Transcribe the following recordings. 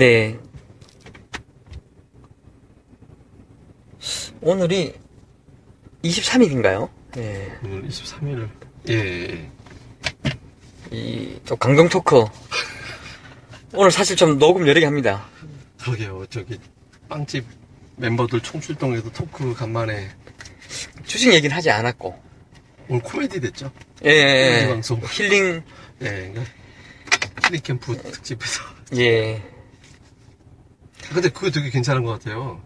네. 오늘이 23일인가요? 네. 오늘 23일을 예, 예. 이, 또 강경 토크. 오늘 사실 좀 녹음 여러 개 합니다. 그러게요. 저기 빵집 멤버들 총출동해서 토크 간만에 주식 얘기는 하지 않았고. 오늘 코미디 됐죠? 예, 예, 코미디 예. 방송. 힐링, 예, 그러니까 힐링 캠프 특집에서. 예. 근데 그거 되게 괜찮은 것 같아요.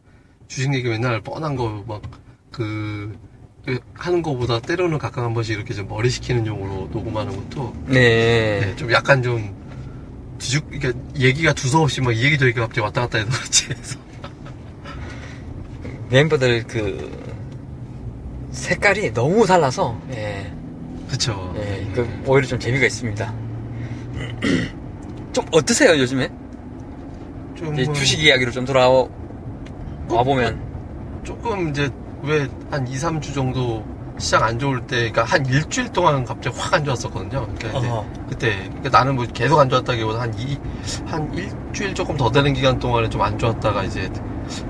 주식 얘기 맨날 뻔한 거 막 그 하는 거보다 때로는 가끔 한 번씩 이렇게 좀 머리 식히는 용으로 녹음하는 것도 네. 네, 좀 약간 좀 뒤죽 이게 얘기가 두서없이 막 이 얘기 저 얘기 갑자기 왔다 갔다 해서 그렇지 해서 멤버들 그, 색깔이 너무 달라서, 예. 그쵸. 예, 그, 오히려 좀 재미가 있습니다. 좀 어떠세요, 요즘에? 좀 이제 주식 이야기로 좀 돌아와, 와보면. 조금 이제 왜 한 2, 3주 정도 시장 안 좋을 때, 그러니까 한 일주일 동안 갑자기 확 안 좋았었거든요. 그러니까 이제 어허. 그때 그러니까 나는 뭐 계속 안 좋았다기보다 한 이, 한 일주일 조금 더 되는 기간 동안에 좀 안 좋았다가 이제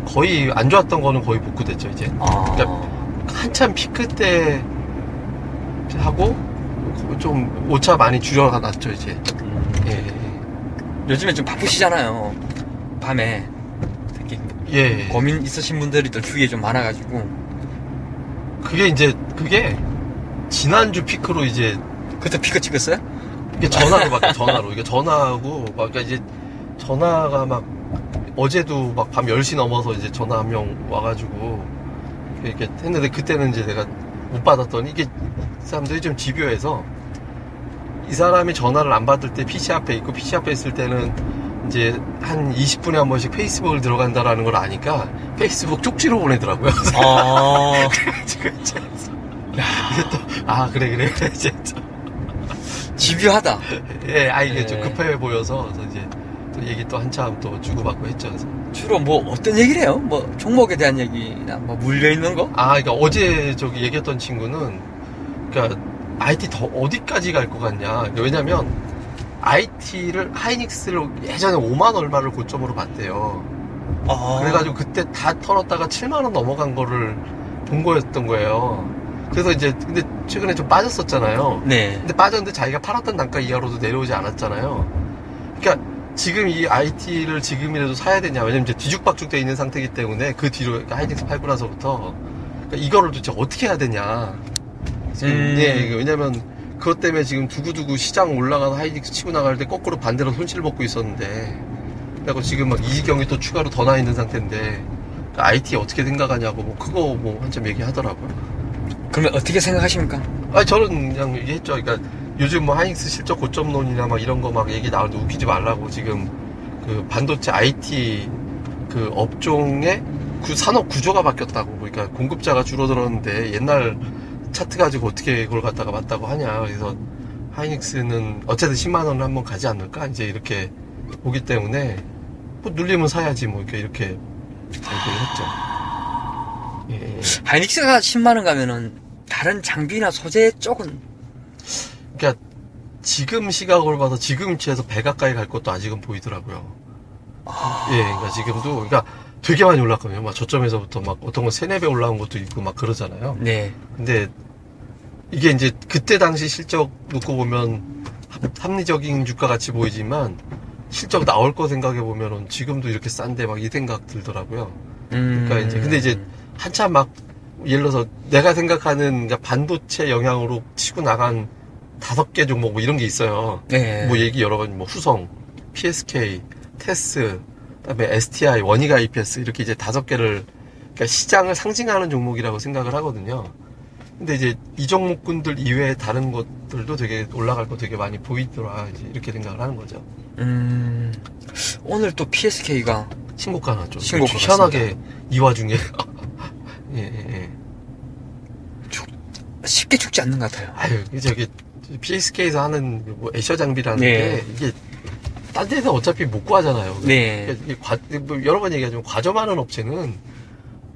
거의 안 좋았던 거는 거의 복구됐죠 이제. 아, 한참 피크 때 하고 좀 오차 많이 줄여놨죠 이제. 음, 예, 예. 요즘에 좀 바쁘시잖아요. 밤에. 특히 예. 고민 있으신 분들이 또 주위에 좀 많아가지고. 그게 이제 그게 지난주 피크로 이제 그때 피크 찍었어요? 이게 전화로 막 전화로 이게 전화하고 막 그러니까 이제 전화가 막 어제도 막 밤 10시 넘어서 이제 전화 한 명 와가지고 이렇게 했는데 그때는 이제 내가 못 받았더니 이게 사람들이 좀 집요해서 이 사람이 전화를 안 받을 때 PC 앞에 있고 PC 앞에 있을 때는 이제 한 20분에 한 번씩 페이스북을 들어간다라는 걸 아니까 페이스북 쪽지로 보내더라고요. 아, 지금 이게 또 아 그래 그래 그래 이제 또 집요하다. 예, 아 이게 좀 네. 급해 보여서 그래서 이제 또 얘기 또 한참 또 주고받고 했죠. 그래서 주로 뭐 어떤 얘기를 해요? 뭐 종목에 대한 얘기나 뭐 물려있는 거? 아, 그러니까 어제 저기 얘기했던 친구는 그러니까 IT 더 어디까지 갈 것 같냐? 왜냐면 IT를 하이닉스를 예전에 5만 얼마를 고점으로 봤대요. 아, 그래가지고 그때 다 털었다가 7만 원 넘어간 거를 본 거였던 거예요. 그래서 이제 근데 최근에 좀 빠졌었잖아요. 네. 근데 빠졌는데 자기가 팔았던 단가 이하로도 내려오지 않았잖아요. 그러니까 지금 이 IT를 지금이라도 사야 되냐? 왜냐면 이제 뒤죽박죽 돼 있는 상태이기 때문에 그 뒤로 그러니까 하이닉스 팔고 나서부터 그러니까 이거를 도대체 어떻게 해야 되냐? 지금 음. 예, 왜냐면 그것 때문에 지금 두고두고 시장 올라가서 하이닉스 치고 나갈 때 거꾸로 반대로 손실 먹고 있었는데 그리고 지금 막 이지경이 또 추가로 더 나 있는 상태인데 IT 어떻게 생각하냐고 뭐 그거 뭐 한참 얘기하더라고요. 그러면 어떻게 생각하십니까? 아니 저는 그냥 얘기했죠. 그러니까 요즘 뭐 하이닉스 실적 고점론이나 막 이런 거 막 얘기 나오는데 웃기지 말라고 지금 그 반도체 IT 그 업종의 그 산업 구조가 바뀌었다고. 그러니까 공급자가 줄어들었는데 옛날 차트 가지고 어떻게 그걸 갖다가 맞다고 하냐. 그래서 하이닉스는 어쨌든 10만 원을 한번 가지 않을까 이제 이렇게 보기 때문에 뭐 눌리면 사야지 뭐 이렇게 이렇게 얘기를 했죠. 예, 예. 하이닉스가 10만원 가면은 다른 장비나 소재 쪽은 그러니까 지금 시각으로 봐서 지금 위치에서 배 가까이 갈 것도 아직은 보이더라고요. 예, 그러니까 지금도 그러니까 되게 많이 올랐거든요. 막 저점에서부터 막 어떤 건 세네 배 올라온 것도 있고 막 그러잖아요. 네. 근데 이게 이제 그때 당시 실적 놓고 보면 합- 합리적인 주가 같이 보이지만 실적 나올 거 생각해 보면은 지금도 이렇게 싼데 막 이 생각 들더라고요. 음. 그러니까 이제 근데 이제 한참 막 예를 들어서 내가 생각하는 그러니까 반도체 영향으로 치고 나간 다섯 개 종목 뭐 이런 게 있어요. 네. 뭐 얘기 여러 가지 뭐 후성, PSK, 테스, 그다음에 STI, 원희가 IPS 이렇게 이제 다섯 개를 그러니까 시장을 상징하는 종목이라고 생각을 하거든요. 근데 이제 이 종목군들 이외에 다른 것들도 되게 올라갈 거 되게 많이 보이더라 이제 이렇게 생각을 하는 거죠. 음. 오늘 또 PSK가 신고가 나죠. 신고가 희한하게 이 와중에 예, 예, 예. 쉽게 죽지 않는 것 같아요. 아유, 저기, PSK에서 하는 뭐 애셔 장비라는 네. 게, 이게, 딴 데는 어차피 못 구하잖아요. 네. 과, 뭐 여러 번 얘기하지만 과점하는 업체는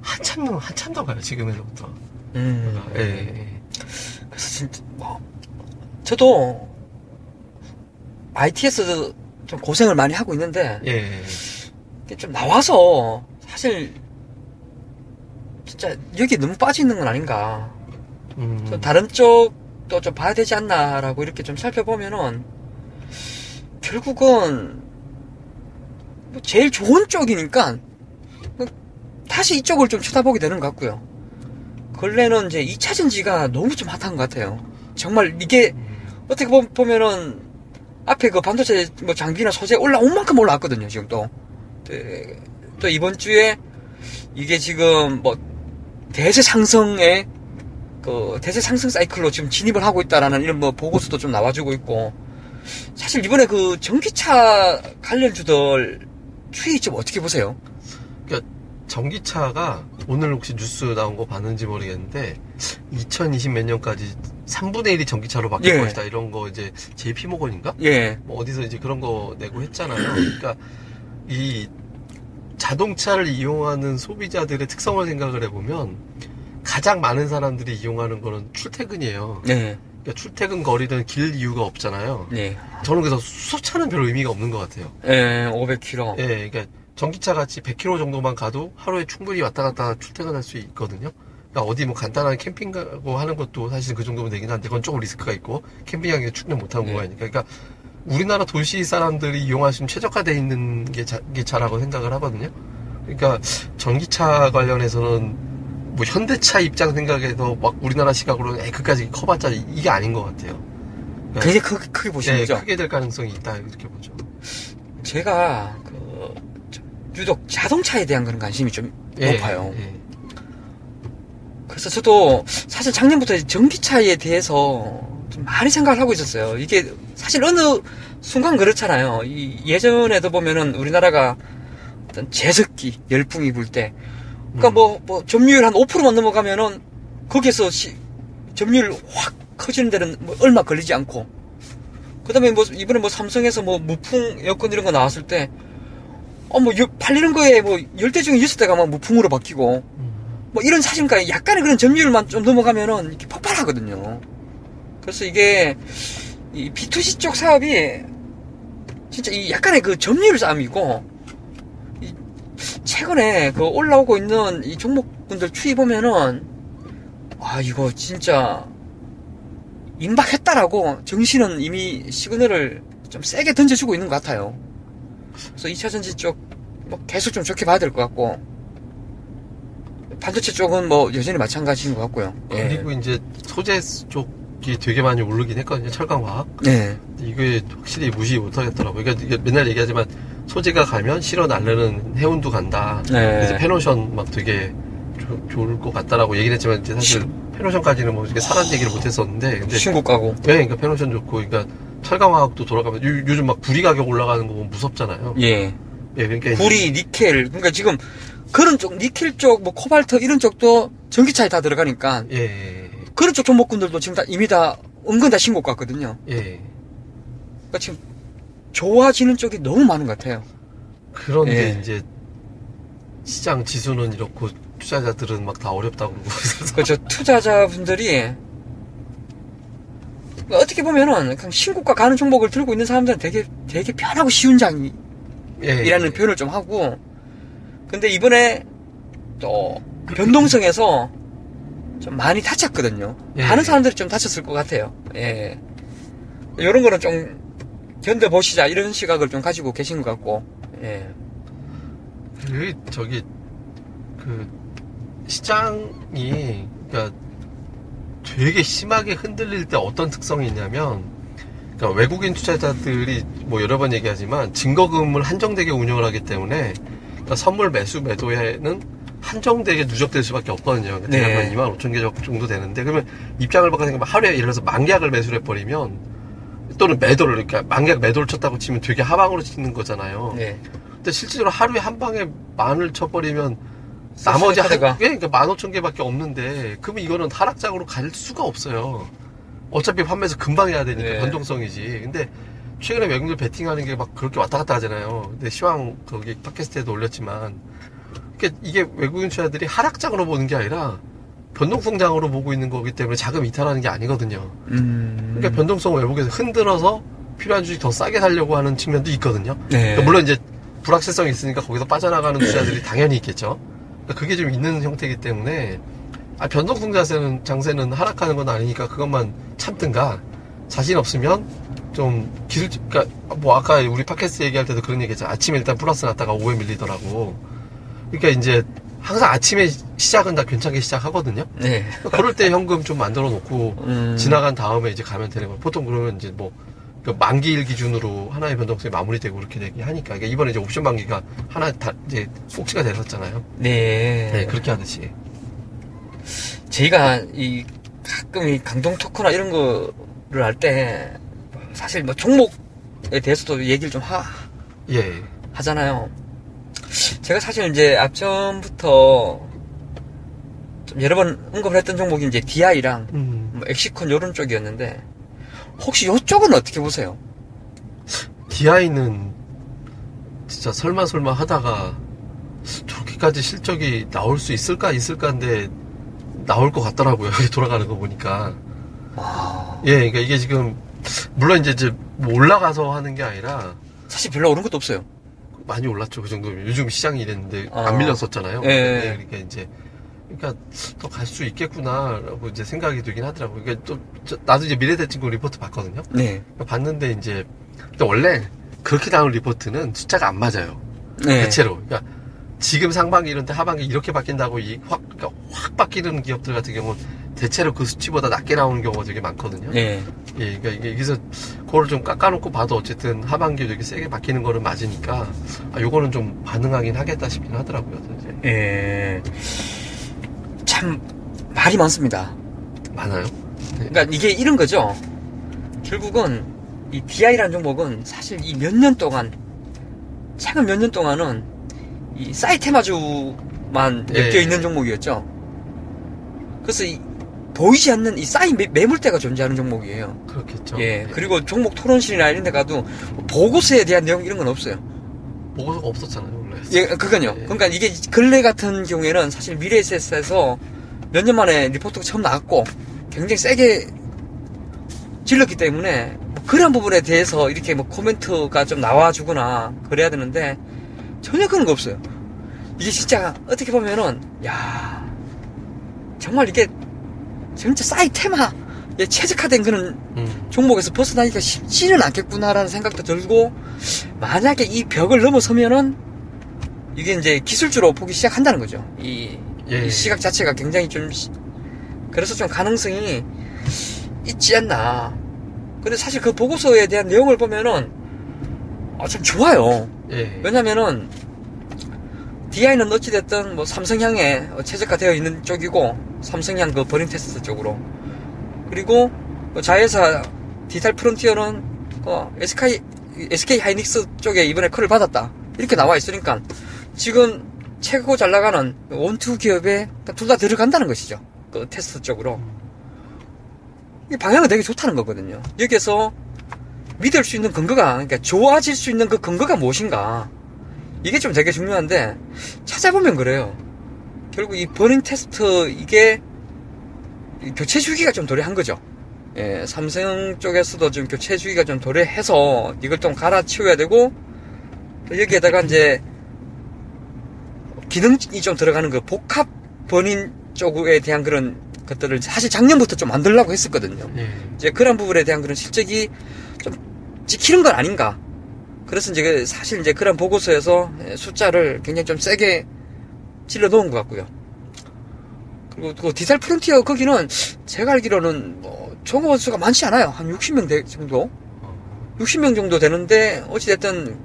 한참, 한참 더 가요, 지금에서부터. 음. 예, 예. 그래서 진짜 뭐 저도 IT에서 좀 고생을 많이 하고 있는데 예, 예. 이게 좀 나와서 사실 진짜 여기 너무 빠져 있는 건 아닌가. 음. 좀 다른 쪽도 좀 봐야 되지 않나라고 이렇게 좀 살펴보면은 결국은 뭐 제일 좋은 쪽이니까 뭐 다시 이쪽을 좀 쳐다보게 되는 것 같고요. 근래는 이제 2차 전지가 너무 좀 핫한 것 같아요. 정말 이게 어떻게 보- 보면은 앞에 그 반도체 뭐 장비나 소재 올라온 만큼 올라왔거든요, 지금 또. 네, 또 이번 주에 이게 지금 뭐 대세 상승의 그 대세 상승 사이클로 지금 진입을 하고 있다라는 이런 뭐 보고서도 좀 나와주고 있고 사실 이번에 그 전기차 관련 주들 추이 좀 어떻게 보세요? 전기차가 오늘 혹시 뉴스 나온 거 봤는지 모르겠는데 2020 몇 년까지 3분의 1이 전기차로 바뀔 예. 것이다 이런 거 이제 JP 모건인가? 예, 뭐 어디서 이제 그런 거 내고 했잖아요. 그러니까 이 자동차를 이용하는 소비자들의 특성을 생각을 해보면 가장 많은 사람들이 이용하는 거는 출퇴근이에요. 네, 그러니까 출퇴근 거리는 길 이유가 없잖아요. 네, 저는 그래서 수소차는 별 의미가 없는 것 같아요. 예, 500km. 예, 그러니까 전기차 같이 100km 정도만 가도 하루에 충분히 왔다 갔다 출퇴근할 수 있거든요. 그러니까 어디 뭐 간단한 캠핑 가고 하는 것도 사실 그 정도면 되긴 한데 그건 조금 리스크가 있고 캠핑하기에 충전 못하는 네. 구간이니까. 그러니까 우리나라 도시 사람들이 있는 최적화되어 있는 게, 자, 게 차라고 생각을 하거든요. 그러니까 전기차 관련해서는 뭐 현대차 입장 생각해서 막 우리나라 시각으로는 에이 그까지 커봤자 이게 아닌 것 같아요. 굉장히 크게, 크게 보시는 네, 거죠? 크게 될 가능성이 있다 이렇게 보죠. 제가 그 저- 유독 자동차에 대한 그런 관심이 좀 예, 높아요. 예. 그래서 저도 사실 작년부터 전기차에 대해서 좀 많이 생각을 하고 있었어요. 이게 사실 어느 순간 그렇잖아요. 이 예전에도 보면은 우리나라가 어떤 제습기 열풍이 불 때, 그러니까 음. 뭐, 뭐 점유율 한 5%만 넘어가면은 거기에서 시- 점유율 확 커지는 데는 뭐 얼마 걸리지 않고, 그 다음에 뭐 이번에 뭐 삼성에서 뭐 무풍 에어컨 이런 거 나왔을 때, 어, 뭐, 여- 팔리는 거에 뭐, 10대 중에 6대가 막 무풍으로 바뀌고, 음. 뭐 이런 사진가 약간의 그런 점유율만 좀 넘어가면은 이렇게 폭발하거든요. 그래서 이게 이 B2C 쪽 사업이 진짜 이 약간의 그 점유율 싸움이고 이 최근에 그 올라오고 있는 이 종목군들 추이 보면은 와 이거 진짜 임박했다라고 정신은 이미 시그널을 좀 세게 던져주고 있는 것 같아요. 그래서 2차 전지 쪽 뭐 계속 좀 좋게 봐야 될 것 같고 반도체 쪽은 뭐 여전히 마찬가지인 것 같고요. 예. 그리고 이제 소재 쪽이 되게 많이 오르긴 했거든요. 철강화학. 네. 이게 확실히 무시 못하겠더라고요. 그러니까 맨날 얘기하지만 소재가 가면 실어 날르는 해운도 간다. 그래서 네. 페노션 막 되게 조- 좋을 것 같다라고 얘기를 했지만 이제 사실 페노션까지는 뭐 이렇게 사람 얘기를 못 했었는데 근데 신국 가고. 네, 그러니까 페노션 좋고 그러니까 철강화학도 돌아가면 요, 요즘 막 구리 가격 올라가는 거 보면 무섭잖아요. 예. 예, 그러니까 이제 구리, 니켈. 그러니까 지금 그런 쪽, 니켈 쪽, 뭐 코발트 이런 쪽도 전기차에 다 들어가니까 예, 예, 그런 쪽 종목군들도 지금 다 이미 다 은근 다 신고 같거든요. 예. 예. 그러니까 지금 좋아지는 쪽이 너무 많은 것 같아요. 그런데 예. 이제 시장 지수는 이렇고 투자자들은 막 다 어렵다고 그러고 그저 투자자분들이 어떻게 보면은 그냥 신고가 가는 종목을 들고 있는 사람들은 되게 되게 편하고 쉬운 장이 예, 예. 표현을 좀 하고 근데 이번에 또 변동성에서 좀 많이 다쳤거든요. 예. 많은 사람들이 좀 다쳤을 것 같아요. 예. 이런 거는 좀 견뎌 보시자 이런 시각을 좀 가지고 계신 것 같고 예. 그 저기 그 시장이 그러니까 되게 심하게 흔들릴 때 어떤 특성이 있냐면 그러니까 외국인 투자자들이 뭐 여러 번 얘기하지만 증거금을 한정되게 운영을 하기 때문에 그러니까 선물 매수 매도에는 한정되게 누적될 수밖에 없거든요. 네. 대략 2만 5천 개 정도 되는데 그러면 입장을 바꿔 생각하면 하루에 예를 들어서 만 계약을 매수를 해버리면 또는 매도를 그러니까 만계약 매도를 쳤다고 치면 되게 하방으로 치는 거잖아요. 예. 근데 실제로 하루에 한 방에 만을 쳐버리면 나머지 한. 예, 그러니까 만 오천 개밖에 없는데 그러면 이거는 하락장으로 갈 수가 없어요. 어차피 판매에서 금방 해야 되니까 네. 변동성이지. 근데 최근에 외국인들 베팅하는 게 막 그렇게 왔다 갔다 하잖아요. 근데 시황 거기 팟캐스트에도 올렸지만 이게, 이게 외국인 투자들이 하락장으로 보는 게 아니라 변동성장으로 보고 있는 거기 때문에 자금 이탈하는 게 아니거든요. 음. 그러니까 변동성 외국에서 흔들어서 필요한 주식 더 싸게 살려고 하는 측면도 있거든요. 네. 그러니까 물론 이제 불확실성이 있으니까 거기서 빠져나가는 투자들이 당연히 있겠죠. 그러니까 그게 좀 있는 형태이기 때문에 아, 변동성 자세는 장세는 하락하는 건 아니니까 그것만 참든가 자신 없으면 좀 기술 그러니까 뭐 아까 우리 팟캐스트 얘기할 때도 그런 얘기했잖아. 아침에 일단 플러스 났다가 오후에 밀리더라고. 그러니까 이제 항상 아침에 시작은 다 괜찮게 시작하거든요. 네. 그럴 때 현금 좀 만들어 놓고 음. 지나간 다음에 이제 가면 되는 거예요. 보통 그러면 이제 뭐, 그 만기일 기준으로 하나의 변동성이 마무리되고 그렇게 되게 하니까. 그러니까 이번에 이제 옵션 만기가 하나 다 이제 꼭지가 됐었잖아요. 네. 네, 그렇게 하듯이. 저희가 이 가끔 이 강동 토크나 이런 거를 할 때 사실 뭐 종목에 대해서도 얘기를 좀 하, 예. 하잖아요. 제가 사실 이제 앞전부터 좀 여러 번 언급을 했던 종목이 이제 DI랑 음, 뭐 엑시콘 요런 쪽이었는데 혹시 요쪽은 어떻게 보세요? DI는 진짜 설마 설마 하다가 저렇게까지 실적이 나올 수 있을까 있을까인데 나올 것 같더라고요. 돌아가는 거 보니까. 와, 예, 그러니까 이게 지금 물론 이제 이제 뭐 올라가서 하는 게 아니라 사실 별로 오른 것도 없어요. 많이 올랐죠. 그 정도면 요즘 시장이 이랬는데 아. 안 밀렸었잖아요. 예. 네, 그러니까 이제 그러니까 더 갈 수 있겠구나라고 이제 생각이 들긴 하더라고요. 그러니까 또 저- 나도 이제 미래대친구 리포트 봤거든요. 네. 그러니까 봤는데 이제 근데 원래 그렇게 나온 리포트는 숫자가 안 맞아요. 네. 대체로. 그러니까 지금 상반기 이런데 하반기 이렇게 바뀐다고 이 확, 그러니까 확 바뀌는 기업들 같은 경우는 대체로 그 수치보다 낮게 나오는 경우가 되게 많거든요. 네. 예, 그러니까 이게 여기서 그거를 좀 깎아놓고 봐도 어쨌든 하반기 되게 세게 바뀌는 거는 맞으니까 아, 요거는 좀 반응하긴 하겠다 싶긴 하더라고요. 이제 예. 참 말이 많습니다. 많아요. 그러니까 이게 이런 거죠. 결국은 이 DI라는 종목은 사실 이 몇 년 동안 최근 몇 년 동안은 이 사이테마주만 예. 엮여 있는 종목이었죠. 그래서 이 보이지 않는 이 싸이 매, 매물대가 존재하는 종목이에요. 그렇겠죠. 예. 그리고 종목 토론실이나 이런 데 가도 보고서에 대한 내용 이런 건 없어요. 보고서가 없었잖아요, 원래. 예, 그건요. 예. 그러니까 이게 근래 같은 경우에는 사실 미래에셋에서 몇 년 만에 리포트가 처음 나왔고 굉장히 세게 질렀기 때문에 뭐 그런 부분에 대해서 이렇게 뭐 코멘트가 좀 나와주거나 그래야 되는데 전혀 그런 거 없어요. 이게 진짜 어떻게 보면은 야 정말 이게 진짜 싸이 테마에 최적화된 그런 음, 종목에서 벗어나기가 쉽지는 않겠구나라는 생각도 들고 만약에 이 벽을 넘어서면은 이게 이제 기술주로 보기 시작한다는 거죠. 이, 예. 이 시각 자체가 굉장히 좀 시- 그래서 좀 가능성이 있지 않나. 근데 사실 그 보고서에 대한 내용을 보면은 아, 좀 좋아요. 예. 왜냐면은 DI는 어찌됐든 뭐 삼성향에 최적화되어 있는 쪽이고 삼성향 그 버닝 테스트 쪽으로. 그리고 뭐 자회사 디지털 프론티어는 어, SK, SK 하이닉스 쪽에 이번에 qual을 받았다. 이렇게 나와 있으니까 지금 최고 잘 나가는 원투 기업에 둘 다 들어간다는 것이죠. 그 테스트 쪽으로. 이 방향은 되게 좋다는 거거든요. 여기에서 믿을 수 있는 근거가 그러니까 좋아질 수 있는 그 근거가 무엇인가 이게 좀 되게 중요한데 찾아보면 그래요. 결국 이 버닝 테스트 이게 이 교체 주기가 좀 도래한 거죠. 예, 삼성 쪽에서도 좀 교체 주기가 좀 도래해서 이걸 좀 갈아치워야 되고 또 여기에다가 이제 기능이 좀 들어가는 그 복합 버닝 쪽에 대한 그런 것들을 사실 작년부터 좀 만들려고 했었거든요. 예. 이제 그런 부분에 대한 그런 실적이 좀 찍히는 건 아닌가. 그래서 이제 그 사실 이제 그런 보고서에서 숫자를 굉장히 좀 세게 찔러 놓은 것 같고요. 그리고 그 디젤 프론티어 거기는 제가 알기로는 뭐 종업 원 수가 많지 않아요. 한 60명 대- 정도? 60명 정도 되는데 어찌됐든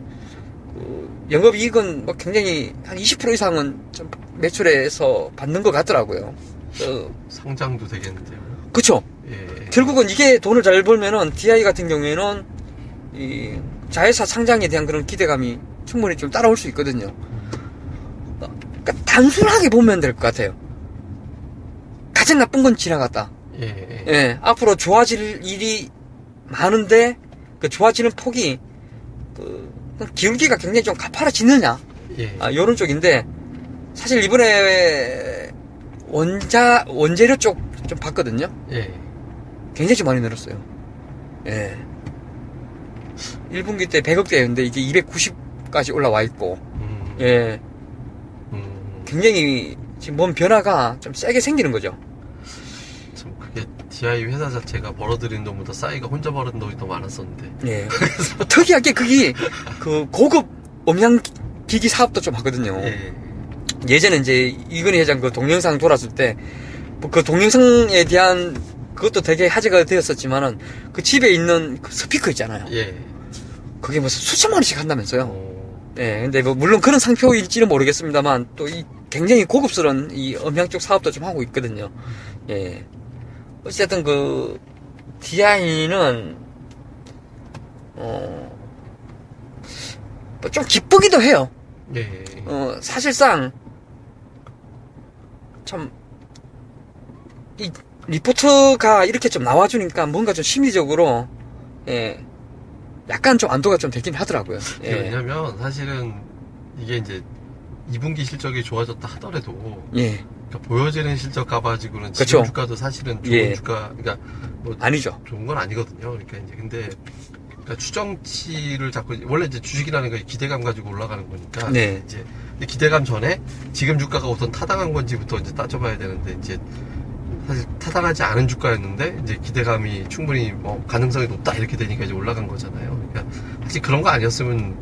그 영업이익은 뭐 굉장히 한 20% 이상은 좀 매출에서 받는 것 같더라고요. 어, 상장도 되겠는데요. 그쵸? 예. 결국은 이게 돈을 잘 벌면은 DI 같은 경우에는 이 자회사 상장에 대한 그런 기대감이 충분히 좀 따라올 수 있거든요. 어, 그러니까 단순하게 보면 될 것 같아요. 가장 나쁜 건 지나갔다. 예. 예. 예, 앞으로 좋아질 일이 많은데 그 좋아지는 폭이 그 기울기가 굉장히 좀 가파라지느냐 예. 아, 요런 쪽인데 사실 이번에 원자 원재료 쪽 좀 봤거든요. 예. 굉장히 좀 많이 늘었어요. 예. 1분기 때 100억대였는데 이게 290 정도까지 올라와 있고, 음, 예, 음, 굉장히 지금 몸 변화가 좀 세게 생기는 거죠. 참 그게 DI 회사 자체가 벌어들인 돈보다 싸이가 혼자 벌은 돈이 더 많았었는데. 예. 특이하게 그게 그 고급 음향 기기 사업도 좀 하거든요. 예. 예전에 이제 이건희 회장 그 동영상 돌았을 때 그 동영상에 대한 그것도 되게 화제가 되었었지만은 그 집에 있는 그 스피커 있잖아요. 예. 그게 무슨 수천만 원씩 한다면서요. 어, 예, 근데 뭐 물론 그런 상표일지는 모르겠습니다만 또 이 굉장히 고급스러운 이 음향 쪽 사업도 좀 하고 있거든요. 예. 어쨌든 그 DI는 어, 뭐좀 기쁘기도 해요. 예. 어, 사실상, 참, 이, 리포트가 이렇게 좀 나와주니까 뭔가 좀 심리적으로, 예, 약간 좀 안도가 좀 되긴 하더라고요. 예. 왜냐면 사실은 이게 이제 2분기 실적이 좋아졌다 하더라도 예, 그러니까 보여지는 실적 가가지고는 그쵸. 지금 주가도 사실은 좋은 예. 주가 그러니까 뭐 아니죠. 좋은 건 아니거든요. 그러니까 이제 근데 그러니까 추정치를 자꾸 원래 이제 주식이라는 게 기대감 가지고 올라가는 거니까 네. 이제 기대감 전에 지금 주가가 우선 타당한 건지부터 이제 따져봐야 되는데 이제 사실 타당하지 않은 주가였는데 이제 기대감이 충분히 뭐 가능성이 높다 이렇게 되니까 이제 올라간 거잖아요. 그러니까 사실 그런 거 아니었으면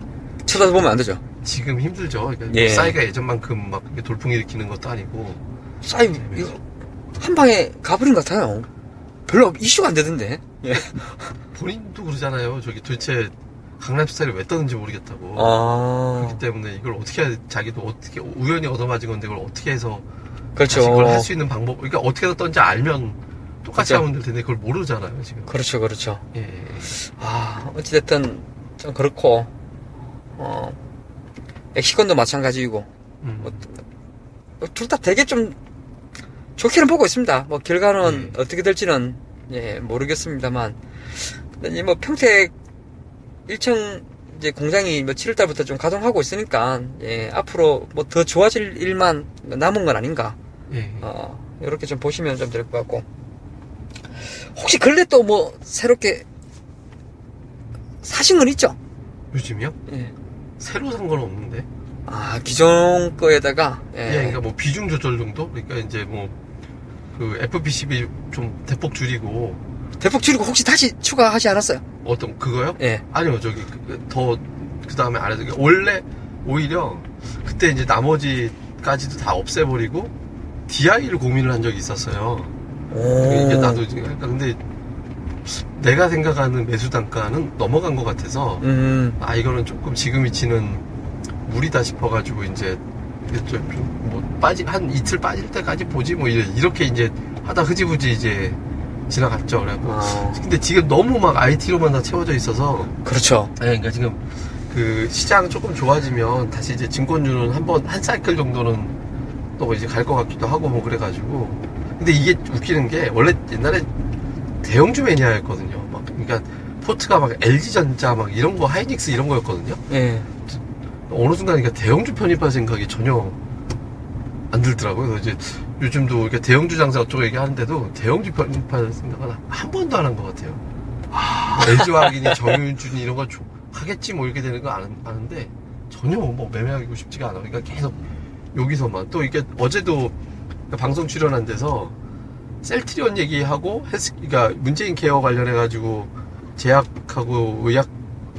쳐다보면 안 되죠. 지금 힘들죠. 그러니까 예. 싸이가 예전만큼 막 돌풍 일으키는 것도 아니고 싸이, 이거, 한 방에 가버린 것 같아요. 별로 이슈가 안 되던데. 예. 본인도 그러잖아요. 저기 도대체 강남 스타일을 왜 떠는지 모르겠다고. 아, 그렇기 때문에 이걸 어떻게 해- 자기도 어떻게 우연히 얻어맞은 건데 이걸 어떻게 해서 그렇죠. 그걸 할 수 있는 방법 그러니까 어떻게 던지 알면 똑같이 그렇죠. 하면 될 텐데 그걸 모르잖아요 지금 그렇죠, 그렇죠. 예. 아, 어찌됐든, 좀 그렇고, 어, 엑시건도 마찬가지이고, 음. 뭐, 둘다 되게 좀 좋게는 보고 있습니다. 뭐 결과는 예. 어떻게 될지는 예 모르겠습니다만, 근데 이뭐 평택 1층 이제 공장이 뭐 7월 달부터 좀 가동하고 있으니까 예 앞으로 뭐 더 좋아질 일만 남은 건 아닌가. 예. 어 이렇게 좀 보시면 좀 될 것 같고. 혹시 근래 또 뭐 새롭게 사신 건 있죠? 요즘이요? 예. 새로 산 건 없는데 아 기존 거에다가 예. 예. 그러니까 뭐 비중 조절 정도 그러니까 이제 뭐 그 FPCB 좀 대폭 줄이고 대폭 줄이고 혹시 다시 추가하지 않았어요? 어떤 그거요? 예. 아니요 저기 더 그 다음에 안 해도 원래 오히려 그때 이제 나머지까지도 다 없애버리고 DI를 고민을 한 적이 있었어요. 오. 이게 나도 지금 그러니까 근데 내가 생각하는 매수 단가는 넘어간 것 같아서 음. 아 이거는 조금 지금 위치는 무리다 싶어가지고 이제 좀뭐 빠지 한 이틀 빠질 때까지 보지 뭐 이렇게 이제 하다 흐지부지 이제 지나갔죠. 그래갖고 어, 근데 지금 너무 막 IT로만 다 채워져 있어서 그렇죠. 네, 그러니까 지금 그 시장 조금 좋아지면 다시 이제 증권주는 한 번 한 사이클 정도는 또 이제 갈 것 같기도 하고 뭐 그래가지고 근데 이게 웃기는 게 원래 옛날에 대형주 매니아였거든요. 막 그러니까 포트가 막 LG전자 막 이런 거 하이닉스 이런 거였거든요. 예. 어느 순간 그러니까 대형주 편입할 생각이 전혀 안 들더라고요. 그래서 이제 요즘도 이렇게 대형주 장사 어쩌고 얘기하는데도 대형주 편입할 생각은 한 번도 안 한 것 같아요. LG 화학이니 정윤준이 이런 거 조- 하겠지 뭐 이렇게 되는 거 아는, 아는데 전혀 뭐 매매하기고 싶지가 않아. 그러니까 계속 여기서만 또 이게 어제도 방송 출연한 데서 셀트리온 얘기하고 헬스, 그러니까 문재인 케어 관련해 가지고 제약하고 의약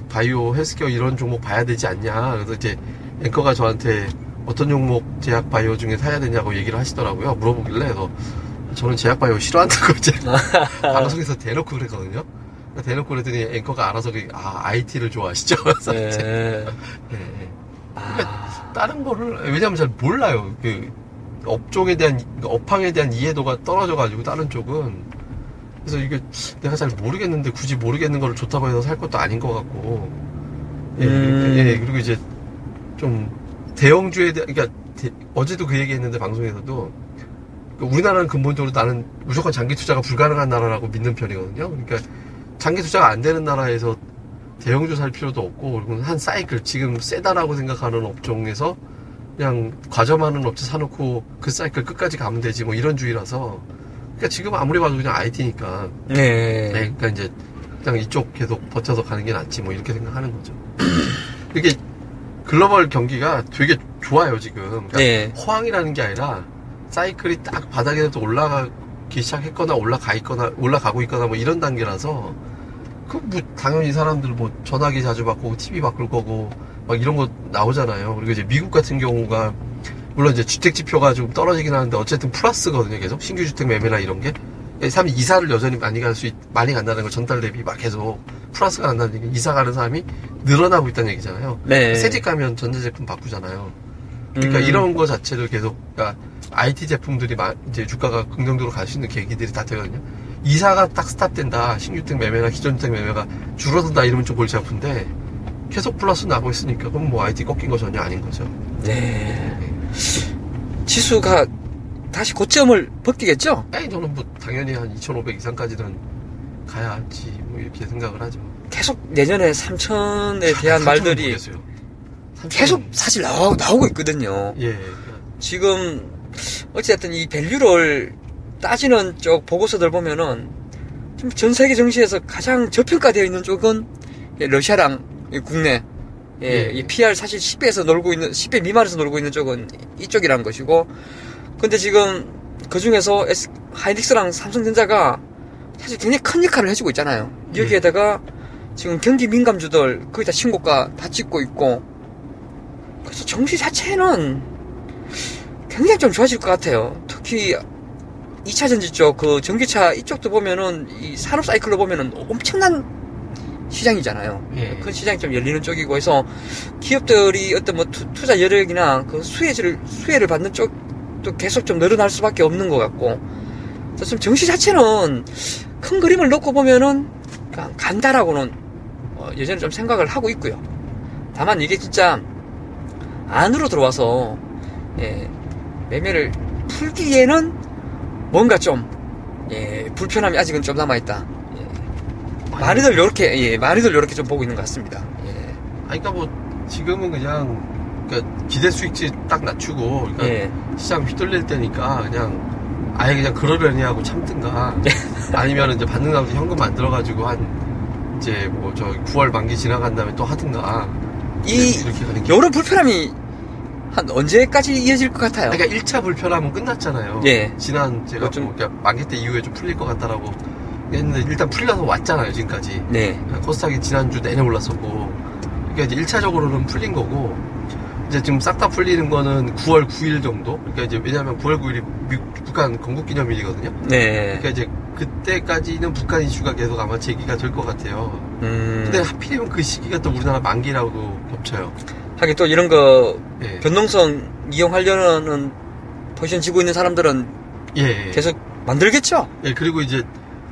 바이오 헬스케어 이런 종목 봐야 되지 않냐. 그래서 이제 앵커가 저한테 어떤 종목 제약 바이오 중에 사야 되냐고 얘기를 하시더라고요. 물어보길래 그래서 저는 제약 바이오 싫어한다고 이제 방송에서 대놓고 그랬거든요. 대놓고 그랬더니 앵커가 알아서 그, 아 IT를 좋아하시죠. 그래서 이제, 예. 예. 아, 다른 거를 왜냐면 잘 몰라요. 그 업종에 대한 그 업황에 대한 이해도가 떨어져가지고 다른 쪽은 그래서 이게 내가 잘 모르겠는데 굳이 모르겠는 거를 좋다고 해서 살 것도 아닌 것 같고 예, 음. 예, 그리고 이제 좀 대형주에 대한 그러니까 대- 어제도 그 얘기했는데 방송에서도 그 우리나라는 근본적으로 나는 무조건 장기 투자가 불가능한 나라라고 믿는 편이거든요. 그러니까 장기 투자가 안 되는 나라에서 대형주 살 필요도 없고 그리고 한 사이클 지금 세다라고 생각하는 업종에서 그냥 과점하는 업체 사놓고 그 사이클 끝까지 가면 되지 뭐 이런 주의라서 그러니까 지금 아무리 봐도 그냥 IT니까 예. 네, 그러니까 이제 그냥 이쪽 계속 버텨서 가는 게 낫지 뭐 이렇게 생각하는 거죠. 이게 글로벌 경기가 되게 좋아요 지금. 그러니까 네. 호황이라는 게 아니라 사이클이 딱 바닥에서 올라가기 시작했거나 올라가 있거나 올라가고 있거나 뭐 이런 단계라서 그 뭐 당연히 사람들 뭐 전화기 자주 바꾸고 TV 바꿀 거고 막 이런 거 나오잖아요. 그리고 이제 미국 같은 경우가 물론 이제 주택 지표가 좀 떨어지긴 하는데 어쨌든 플러스거든요. 계속 신규 주택 매매나 이런 게 사람이 이사를 여전히 많이 갈 수 많이 간다는 거 전달 대비 막 계속 플러스가 난다는 얘기 이사 가는 사람이 늘어나고 있다는 얘기잖아요. 네. 새집 가면 전자제품 바꾸잖아요. 그러니까 음. 이런 거 자체를 계속 그러니까 IT 제품들이 마- 이제 주가가 긍정적으로 갈 수 있는 계기들이 다 되거든요. 이사가 딱 스탑된다. 신주택 매매나 기존주택 매매가 줄어든다 이러면 좀 골치 아픈데 계속 플러스 나고 있으니까 그럼 뭐 IT 꺾인 거 전혀 아닌 거죠. 네. 지수가 다시 고점을 벗기겠죠? 아니 저는 뭐 당연히 한 2,500 이상까지는 가야지 뭐 이렇게 생각을 하죠. 계속 내년에 3천에 대한 삼천은 말들이 모르겠어요. 계속 삼천은- 사실 나오, 나오고 있거든요. 예. 지금 어찌됐든 이 밸류를 따지는 쪽 보고서들 보면은 전 세계 정시에서 가장 저평가되어 있는 쪽은 예, 러시아랑 이 국내 예, 예. 이 PR 사실 10배에서 놀고 있는 10배 미만에서 놀고 있는 쪽은 이쪽이라는 것이고 근데 지금 그 중에서 하이닉스랑 삼성전자가 사실 굉장히 큰 역할을 해주고 있잖아요. 여기에다가 지금 경기 민감주들 거의 다 신고가 다 찍고 있고 그래서 증시 자체는 굉장히 좀 좋아질 것 같아요. 특히 2차 전지 쪽, 그 전기차 이쪽도 보면은 이 산업 사이클로 보면은 엄청난 시장이잖아요. 예. 큰 시장이 좀 열리는 쪽이고 해서 기업들이 어떤 뭐 투, 투자 여력이나 그 수혜를 수혜를 받는 쪽 도 계속 좀 늘어날 수밖에 없는 것 같고. 좀 정시 자체는 큰 그림을 놓고 보면은 간다라고는 어, 여전히 좀 생각을 하고 있고요. 다만 이게 진짜 안으로 들어와서 예, 매매를 풀기에는 뭔가 좀 예, 불편함이 아직은 좀 남아있다. 예. 많이들 요렇게 예, 많이들 요렇게 좀 보고 있는 것 같습니다. 예. 아니, 그러니까 뭐 지금은 그냥 그러니까 기대 수익치 딱 낮추고 그러니까 예. 시장 휘둘릴 때니까 그냥 아예 그냥 그러려니 하고 참든가 아니면 이제 받는 다음에 현금 만들어 가지고 한 이제 뭐 저 9월 만기 지나간 다음에 또 하든가 이 이렇게 가는 게 요런 불편함이 한 언제까지 이어질 것 같아요? 그러니까 1차 불편함은 끝났잖아요. 예. 지난 제가 뭐 좀- 뭐 그러니까 만기 때 이후에 좀 풀릴 것 같다라고 했는데 일단 풀려서 왔잖아요 지금까지. 네. 코스닥이 지난주 내내 올랐었고 그러니까 이제 1차적으로는 풀린 거고 이제 지금 싹 다 풀리는 거는 9월 9일 정도 그러니까 이제 왜냐하면 9월 9일이 북한 건국기념일이거든요 네. 그러니까 이제 그때까지는 북한 이슈가 계속 아마 제기가 될 것 같아요 음. 근데 하필이면 그 시기가 또 우리나라 만기라고 겹쳐요 하긴 또 이런 거 예. 변동성 이용하려는 포지션 지고 있는 사람들은 예, 예. 계속 만들겠죠? 예, 그리고 이제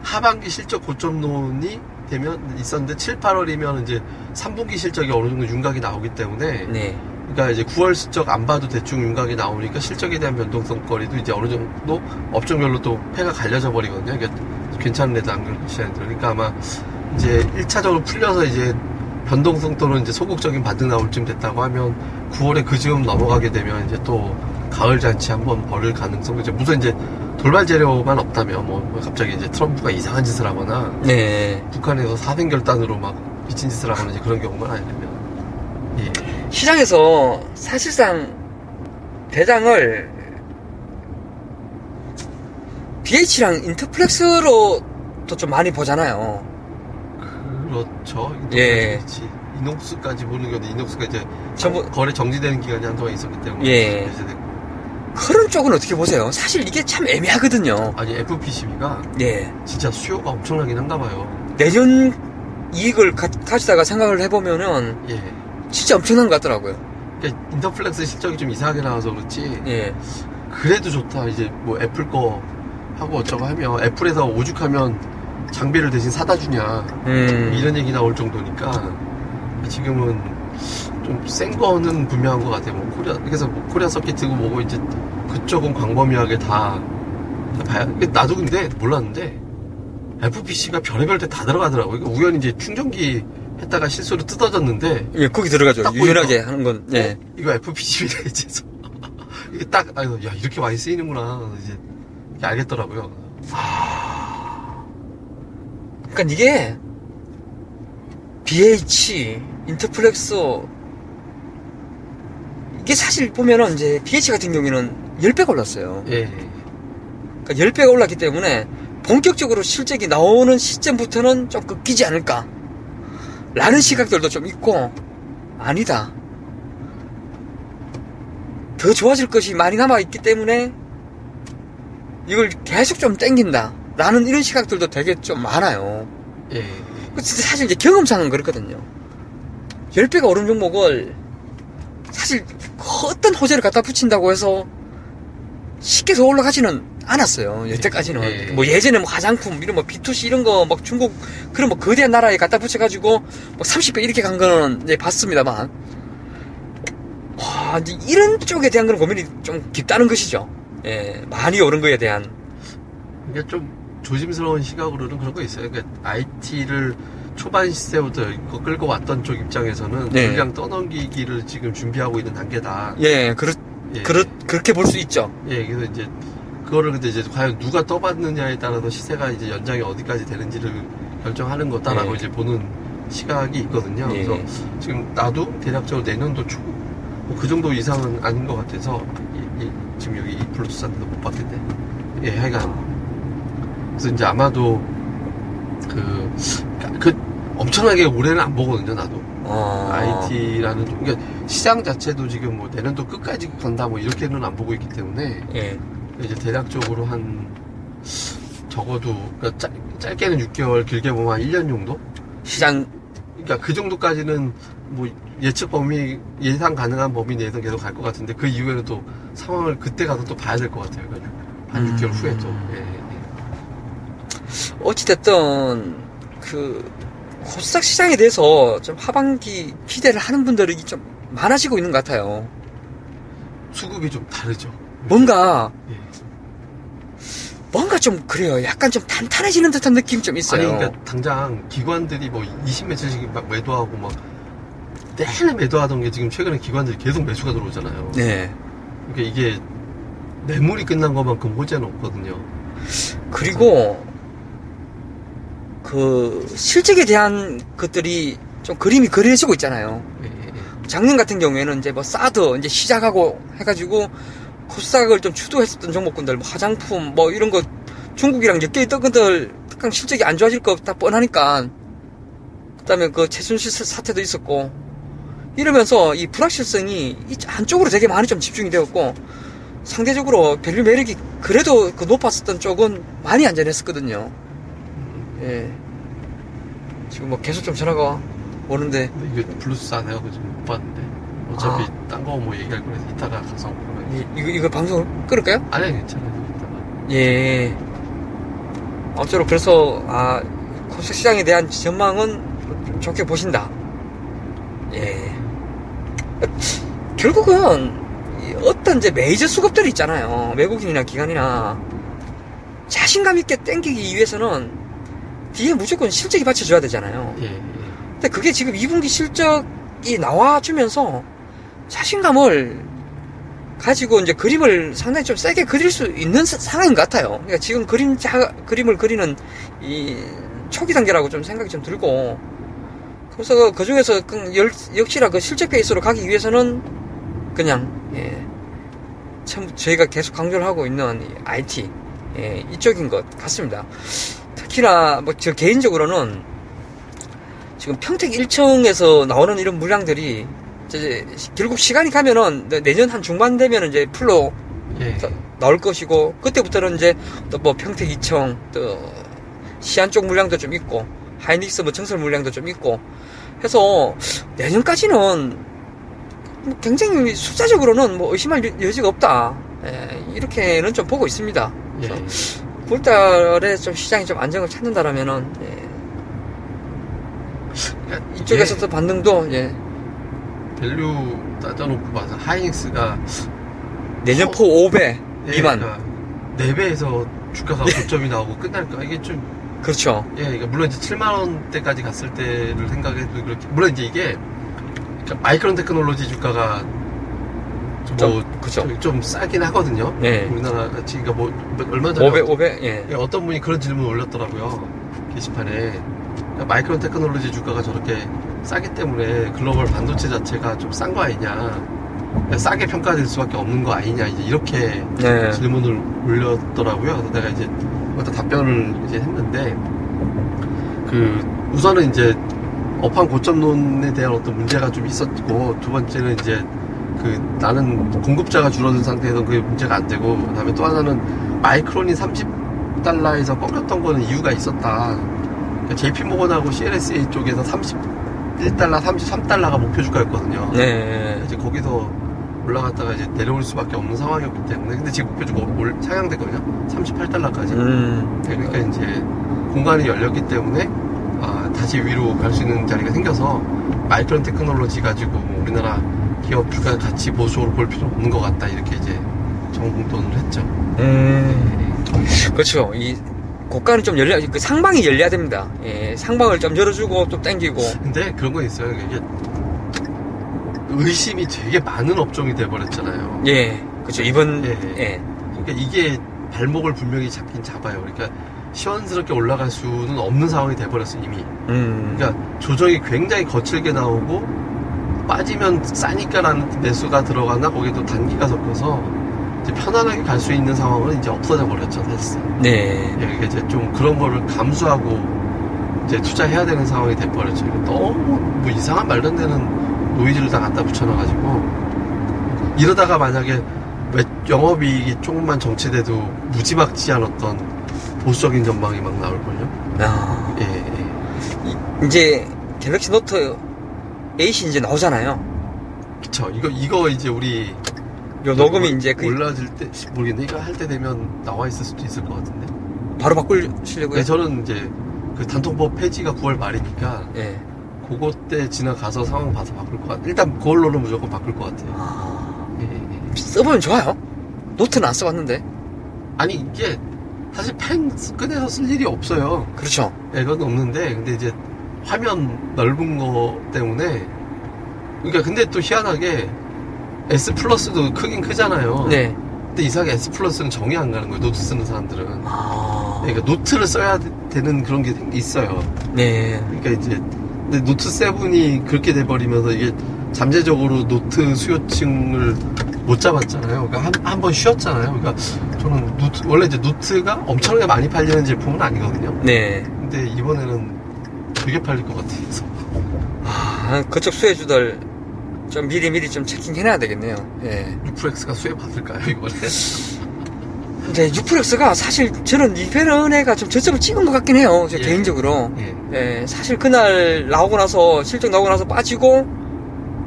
하반기 실적 고점론이 되면 있었는데 7, 8월이면 이제 3분기 실적이 어느 정도 윤곽이 나오기 때문에 네. 그러니까 이제 9월 실적 안 봐도 대충 윤곽이 나오니까 실적에 대한 변동성 거리도 이제 어느 정도 업종별로 또 패가 갈려져 버리거든요. 이게 괜찮은 애들 안 애들. 그러니까 아마 이제 1차적으로 풀려서 이제 변동성 또는 이제 소극적인 반등 나올 쯤 됐다고 하면 9월에 그 즈음 넘어가게 되면 이제 또 가을 잔치 한번 벌일 가능성 이제 무슨 이제 돌발 재료만 없다면 뭐 갑자기 이제 트럼프가 이상한 짓을 하거나 네. 북한에서 사생 결단으로 막 미친 짓을 하거나 이제 그런 경우만 아니면 예. 시장에서 사실상 대장을 BH랑 인터플렉스로 또 좀 많이 보잖아요. 그렇죠. 예. 이녹스까지 보는 건데 이녹스가 이제 전부- 거래 정지되는 기간이 한동안 있었기 때문에 예. 그런 쪽은 어떻게 보세요? 사실 이게 참 애매하거든요. 아니 FPCB가 예. 진짜 수요가 엄청나긴 한가 봐요. 내년 이익을 가, 가지다가 생각을 해보면은 예. 진짜 엄청난 것 같더라고요. 그러니까 인터플렉스 실적이 좀 이상하게 나와서 그렇지 예. 그래도 좋다. 이제 뭐 애플 거 하고 어쩌고 하면 애플에서 오죽하면 장비를 대신 사다 주냐 음. 이런 얘기 나올 정도니까 지금은 좀 센 거는 분명한 것 같아요. 뭐 코리아 그래서 뭐 코리아 서킷이고 뭐고 이제 그쪽은 광범위하게 다, 다 봐야. 나도 근데 몰랐는데 FPC가 별의별 데 다 들어가더라고. 이거 우연히 이제 충전기 했다가 실수로 뜯어졌는데 예, 거기 들어가죠. 딱 유연하게 보니까. 하는 건. 예. 이거 FPCB래 이제서 이게 딱 아유 야 이렇게 많이 쓰이는구나 이제 알겠더라고요. 그러니까 이게 BH, 인터플렉스 이게 사실 보면은 이제 BH 같은 경우에는 10배가 올랐어요. 예. 그러니까 10배가 올랐기 때문에 본격적으로 실적이 나오는 시점부터는 좀 꺾이지 않을까. 라는 시각들도 좀 있고, 아니다. 더 좋아질 것이 많이 남아있기 때문에 이걸 계속 좀 땡긴다. 라는 이런 시각들도 되게 좀 많아요. 예. 그 진짜 사실 이제 경험상은 그렇거든요. 10배가 오른 종목을 사실 어떤 호재를 갖다 붙인다고 해서 쉽게 더 올라가지는 않았어요. 여태까지는. 예. 뭐 예전에 뭐 화장품, 이런 뭐 B2C 이런 거 막 중국 그런 뭐 거대한 나라에 갖다 붙여가지고 뭐 30배 이렇게 간 거는 이제 봤습니다만. 와, 이제 이런 쪽에 대한 그런 고민이 좀 깊다는 것이죠. 예, 많이 오른 거에 대한. 이게 좀 조심스러운 시각으로는 그런 거 있어요. 그러니까 IT를 초반 시세부터 이거 끌고 왔던 쪽 입장에서는 네. 그냥 떠넘기기를 지금 준비하고 있는 단계다. 예, 그렇, 예. 그렇, 그렇게 볼 수 있죠. 예, 그래서 이제 그거를 근데 이제 과연 누가 떠받느냐에 따라서 시세가 이제 연장이 어디까지 되는지를 결정하는 거다라고 예. 이제 보는 시각이 있거든요. 예. 그래서 지금 나도 대략적으로 내년도 초, 뭐 그 정도 이상은 아닌 것 같아서 이- 이- 지금 여기 이 블루투스한테도 못 받겠네. 예, 하여간 그래서 이제 아마도 그, 그 엄청나게 올해는 안 보거든요, 나도. 어. IT라는 쪽, 그러니까 시장 자체도 지금 뭐 내년도 끝까지 간다 뭐 이렇게는 안 보고 있기 때문에 예. 이제 대략적으로 한 적어도 그러니까 짧, 짧게는 6개월 길게 보면 한 1년 정도? 시장, 그러니까 그 정도까지는 뭐 예측 범위 예상 가능한 범위 내에서 계속 갈 것 같은데 그 이후에는 또 상황을 그때 가서 또 봐야 될 것 같아요. 그러니까 한 음. 6개월 후에 또. 예, 예. 어찌됐든, 그, 코스닥 시장에 대해서 좀 하반기 기대를 하는 분들이 좀 많아지고 있는 것 같아요. 수급이 좀 다르죠. 뭔가, 예. 뭔가 좀 그래요. 약간 좀 탄탄해지는 듯한 느낌 좀 있어요. 아니 그러니까 당장 기관들이 뭐 20매출씩 막 매도하고 막 내내 매도하던 게 지금 최근에 기관들이 계속 매수가 들어오잖아요. 네. 그러니까 이게 매물이 끝난 것만큼 호재는 없거든요. 그리고, 그, 실적에 대한 것들이 좀 그림이 그려지고 있잖아요. 예, 예, 예. 작년 같은 경우에는 이제 뭐 사드 이제 시작하고 해가지고 코스닥을 좀 주도했었던 종목군들 뭐 화장품 뭐 이런 거 중국이랑 엮여 있던 것들 특강 실적이 안 좋아질 거 다 뻔하니까. 그 다음에 그 최순실 사- 사태도 있었고. 이러면서 이 불확실성이 이 한쪽으로 되게 많이 좀 집중이 되었고 상대적으로 value 매력이 그래도 그 높았었던 쪽은 많이 안전했었거든요. 예. 지금 뭐 계속 좀 전화가 오는데. 이게 블루투스 안 해가지고 지금 못 봤는데. 어차피 딴거 뭐 얘기할 거라서 이따가 가서 이, 이거 이거 방송을 끌을까요? 아니 괜찮아요. 예. 아무쪼록 그래서 아 코스닥 시장에 대한 전망은 좀 좋게 보신다. 예. 결국은 이 어떤 이제 메이저 수급들이 있잖아요. 외국인이나 기관이나 자신감 있게 땡기기 위해서는 뒤에 무조건 실적이 받쳐줘야 되잖아요. 예, 예. 근데 그게 지금 2분기 실적이 나와주면서 자신감을 가지고 이제 그림을 상당히 좀 세게 그릴 수 있는 사- 상황인 것 같아요. 그러니까 지금 그림 자, 그림을 그리는 이 초기 단계라고 좀 생각이 좀 들고 그래서 그 중에서 그 열- 역시나 그 실적 베이스로 가기 위해서는 그냥 예, 참 저희가 계속 강조를 하고 있는 이 IT 예, 이쪽인 것 같습니다. 특히나 뭐 저 개인적으로는 지금 평택 1층에서 나오는 이런 물량들이 이제 결국 시간이 가면은 내- 내년 한 중반 되면 이제 풀로 예. 자, 나올 것이고 그때부터는 이제 또 뭐 평택 2층 또 시안 쪽 물량도 좀 있고 하이닉스 뭐 정설 물량도 좀 있고 해서 내년까지는 뭐 굉장히 숫자적으로는 뭐 의심할 여- 여지가 없다 예, 이렇게는 좀 보고 있습니다. 예. 그래서 9월달에 좀 시장이 좀 안정을 찾는다라면은 예, 그러니까 이쪽에서도 반등도 예, value 따져놓고 봐서 하이닉스가 내년 어. PER 5배 미만 4배에서 주가가 고점이 나오고 끝날까 이게 좀 그렇죠. 예, 그러니까 물론 이제 7만 원대까지 갔을 때를 생각해도 그렇게 물론 이제 이게 그러니까 마이크론 테크놀로지 주가가 뭐 좀, 그죠. 좀, 좀 싸긴 하거든요. 네. 우리나라 같이 그러니까 뭐 얼마 전에 5배 5배 예. 예, 어떤 분이 그런 질문 을 올렸더라고요. 게시판에. 그러니까 마이크론 테크놀로지 주가가 저렇게 싸기 때문에 글로벌 반도체 자체가 좀 싼 거 아니냐. 싸게 평가될 수밖에 없는 거 아니냐 이제 이렇게 네. 질문을 올렸더라고요. 그래서 내가 이제 그것도 답변을 이제 했는데 그 우선은 이제 업황 고점론에 대한 어떤 문제가 좀 있었고 두 번째는 이제 그 나는 공급자가 줄어든 상태에서 그게 문제가 안 되고 그다음에 또 하나는 마이크론이 30달러에서 꺾였던 거는 이유가 있었다. 그러니까 JP 모건하고 CLSA 쪽에서 31달러, 33달러가 목표 주가였거든요. 네. 이제 거기서 올라갔다가 이제 내려올 수밖에 없는 상황이었기 때문에 근데 지금 목표 주가 올- 상향됐거든요. 38달러까지. 음. 그러니까 이제 공간이 열렸기 때문에 아, 다시 위로 갈 수 있는 자리가 생겨서 마이크론 테크놀로지 가지고 뭐 우리나라 기업 주가 같이 보수적으로 볼 필요 없는 것 같다 이렇게 이제 정돈을 했죠. 음. 그렇죠. 이 고가는 좀 열려, 그 상방이 열려야 됩니다. 예, 상방을 좀 열어주고 좀 당기고. 근데 그런 건 있어요. 이게 의심이 되게 많은 업종이 돼버렸잖아요. 예, 그렇죠. 이번 예. 예, 그러니까 이게 발목을 분명히 잡긴 잡아요. 그러니까 시원스럽게 올라갈 수는 없는 상황이 돼버렸어 이미. 음, 그러니까 조정이 굉장히 거칠게 나오고 빠지면 싸니까라는 매수가 들어가나 거기에 또 단기가 섞여서 이제 편안하게 갈 수 있는 상황은 이제 없어져 버렸죠 사실상. 네, 예, 이게 이제 좀 그런 거를 감수하고 이제 투자해야 되는 상황이 돼버렸죠. 너무 뭐 이상한 말도 안 되는 노이즈를 다 갖다 붙여놔가지고 이러다가 만약에 왜 영업이익이 조금만 정체돼도 무지막지한 어떤 보수적인 전망이 막 나올걸요. 아, 예, 예. 이- 이제 갤럭시 노트 8이 이제 나오잖아요. 그쵸. 이거, 이거 이제 우리. 요 녹음이 올- 이제 그 올라질 때, 모르겠네. 이거 할 때 되면 나와 있을 수도 있을 것 같은데. 바로 바꾸시려고요? 네, 저는 이제 그 단통법 폐지가 9월 말이니까, 예. 그거 때 지나가서 상황 봐서 바꿀 것 같아요. 일단 그걸로는 무조건 바꿀 것 같아요. 아, 예, 예. 써보면 좋아요. 노트는 안 써봤는데. 아니, 이게 사실 펜 꺼내서 쓸 일이 없어요. 그렇죠. 예, 그건 없는데, 근데 이제 화면 넓은 거 때문에, 그러니까 근데 또 희한하게 S 플러스도 크긴 크잖아요. 네. 근데 이상하게 S 플러스는 정이 안 가는 거예요. 노트 쓰는 사람들은. 아, 그러니까 노트를 써야 되는 그런 게 있어요. 네. 그러니까 이제 근데 노트 7이 그렇게 돼버리면서 이게 잠재적으로 노트 수요층을 못 잡았잖아요. 그러니까 한, 한 번 쉬었잖아요. 그러니까 저는 노트, 원래 이제 노트가 엄청나게 많이 팔리는 제품은 아니거든요. 네. 근데 이번에는 되게 팔릴 것 같아서. 아, 그쪽 수혜주들 좀 미리 미리 좀 checking해놔야 되겠네요. 예. 뉴프렉스가 수혜 받을까요, 이번에? 근데 유프렉스가 사실 저는 이베르네가 좀 저점을 찍은 것 같긴 해요. 저 예. 개인적으로. 예. 예, 사실 그날 나오고 나서 실적 나오고 나서 빠지고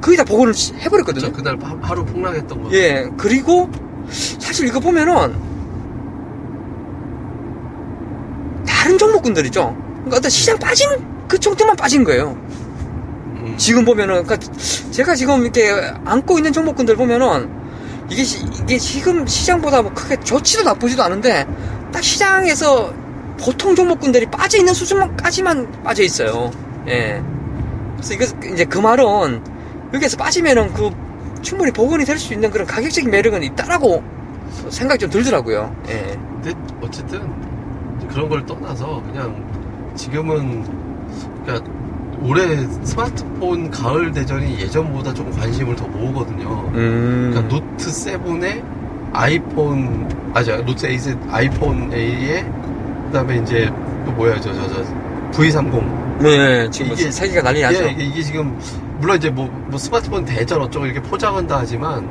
거의 다 보고를 시- 해버렸거든요. 저 그날 하- 하루 폭락했던 거. 예, 그리고 사실 이거 보면은 다른 종목군들이죠. 그러니까 어떤 시장 빠진 그 종목만 빠진 거예요. 음. 지금 보면은 그러니까 제가 지금 이렇게 안고 있는 종목군들 보면은 이게 시- 이게 지금 시장보다 뭐 크게 좋지도 나쁘지도 않은데 딱 시장에서 보통 종목군들이 빠져 있는 수준만까지만 빠져 있어요. 예. 그래서 이거 이제 그 말은 여기에서 빠지면은 그 충분히 복원이 될 수 있는 그런 가격적인 매력은 있다라고 생각이 좀 들더라고요. 예. 근데 어쨌든 그런 걸 떠나서 그냥 지금은 그러니까 올해 스마트폰 가을 대전이 예전보다 조금 관심을 더 모으거든요. 음. 그러니까 노트 7에 아이폰 아니죠 노트 8에 아이폰 8에 그다음에 이제 또 뭐야 저 저 저 V30 네, 지금 이게- 이게 세계가 난리 나죠. 예, 이게, 이게 지금 물론 이제 뭐, 뭐 스마트폰 대전 어쩌고 이렇게 포장은 다 하지만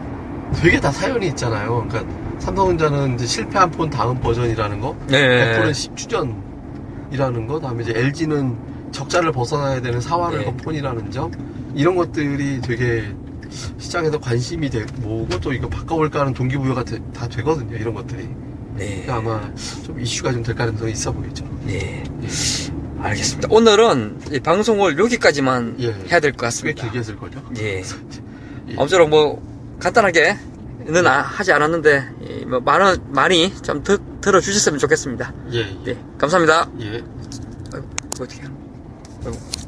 되게 다 사연이 있잖아요. 그러니까 삼성전자는 이제 실패한 폰 다음 버전이라는 거, 네. 애플은 10주년이라는 거, 다음에 이제 LG는 적자를 벗어나야 되는 사활을 네. 폰이라는 점 이런 것들이 되게 시장에서 관심이 되, 모으고 또 이거 바꿔볼까 하는 동기부여가 되- 다 되거든요. 이런 것들이. 네. 그러니까 아마 좀 이슈가 좀 될 가능성이 있어 보이죠. 네. 알겠습니다. 오늘은 이 방송을 여기까지만 예. 해야 될것꽤 같습니다. 길게 했을걸요? 예. 예. 아무쪼록 뭐 간단하게 는 아- 하지 않았는데 이뭐 많은 많이 좀 드, 들어주셨으면 좋겠습니다. 예, 예. 네, 감사합니다. 예. 어떻게 해요? 아이고.